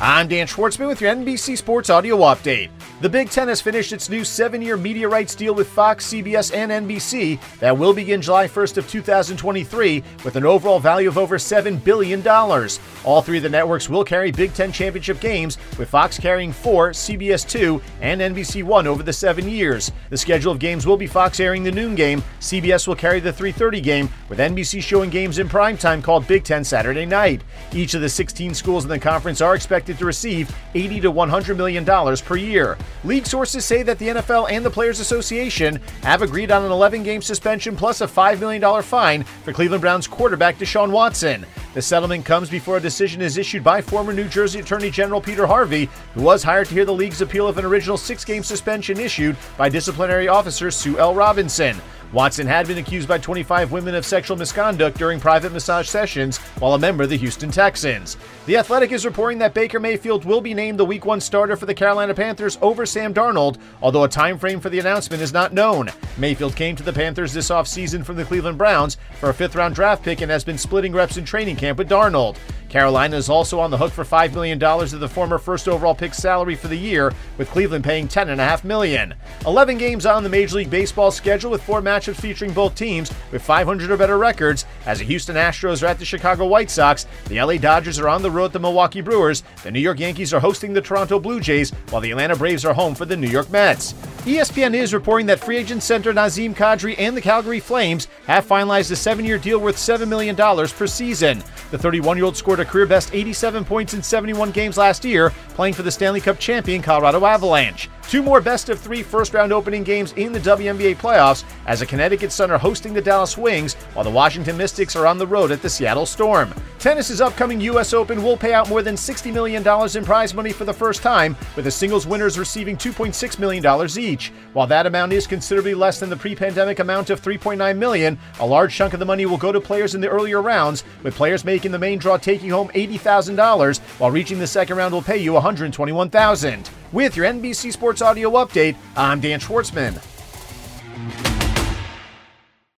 I'm Dan Schwartzman with your NBC Sports Audio Update. The Big Ten has finished its new seven-year media rights deal with Fox, CBS, and NBC that will begin July 1st of 2023 with an overall value of over $7 billion. All three of the networks will carry Big Ten championship games, with Fox carrying four, CBS two, and NBC one over the seven years. The schedule of games will be Fox airing the noon game, CBS will carry the 3.30 game, with NBC showing games in primetime called Big Ten Saturday night. Each of the 16 schools in the conference are expected to receive 80 to 100 million dollars per year. League sources say that the NFL and the Players Association have agreed on an 11 game suspension plus a $5 million fine for Cleveland Browns quarterback Deshaun Watson. The settlement comes before a decision is issued by former New Jersey Attorney General Peter Harvey, who was hired to hear the league's appeal of an original six game suspension issued by disciplinary officer Sue L. Robinson. Watson had been accused by 25 women of sexual misconduct during private massage sessions while a member of the Houston Texans. The Athletic is reporting that Baker Mayfield will be named the Week 1 starter for the Carolina Panthers over Sam Darnold, although a time frame for the announcement is not known. Mayfield came to the Panthers this offseason from the Cleveland Browns for a fifth round draft pick and has been splitting reps in training camp with Darnold. Carolina is also on the hook for $5 million of the former first overall pick salary for the year, with Cleveland paying 10.5 million. 11 games on the Major League Baseball schedule with four matchups featuring both teams with 500 or better records. As the Houston Astros are at the Chicago White Sox, the LA Dodgers are on the road at the Milwaukee Brewers, the New York Yankees are hosting the Toronto Blue Jays, while the Atlanta Braves are home for the New York Mets. ESPN is reporting that free agent center Nazem Kadri and the Calgary Flames have finalized a seven year deal worth $7 million per season. The 31 year old scored a career best 87 points in 71 games last year, playing for the Stanley Cup champion Colorado Avalanche. Two more best of three first round opening games in the WNBA playoffs as the Connecticut Sun are hosting the Dallas Wings, while the Washington Mystics are on the road at the Seattle Storm. Tennis's upcoming U.S. Open will pay out more than $60 million in prize money for the first time, with the singles winners receiving $2.6 million each. While that amount is considerably less than the pre-pandemic amount of 3.9 million, a large chunk of the money will go to players in the earlier rounds, with players making the main draw taking home $80,000, while reaching the second round will pay you 121,000. With your NBC Sports Audio Update, I'm Dan Schwartzman.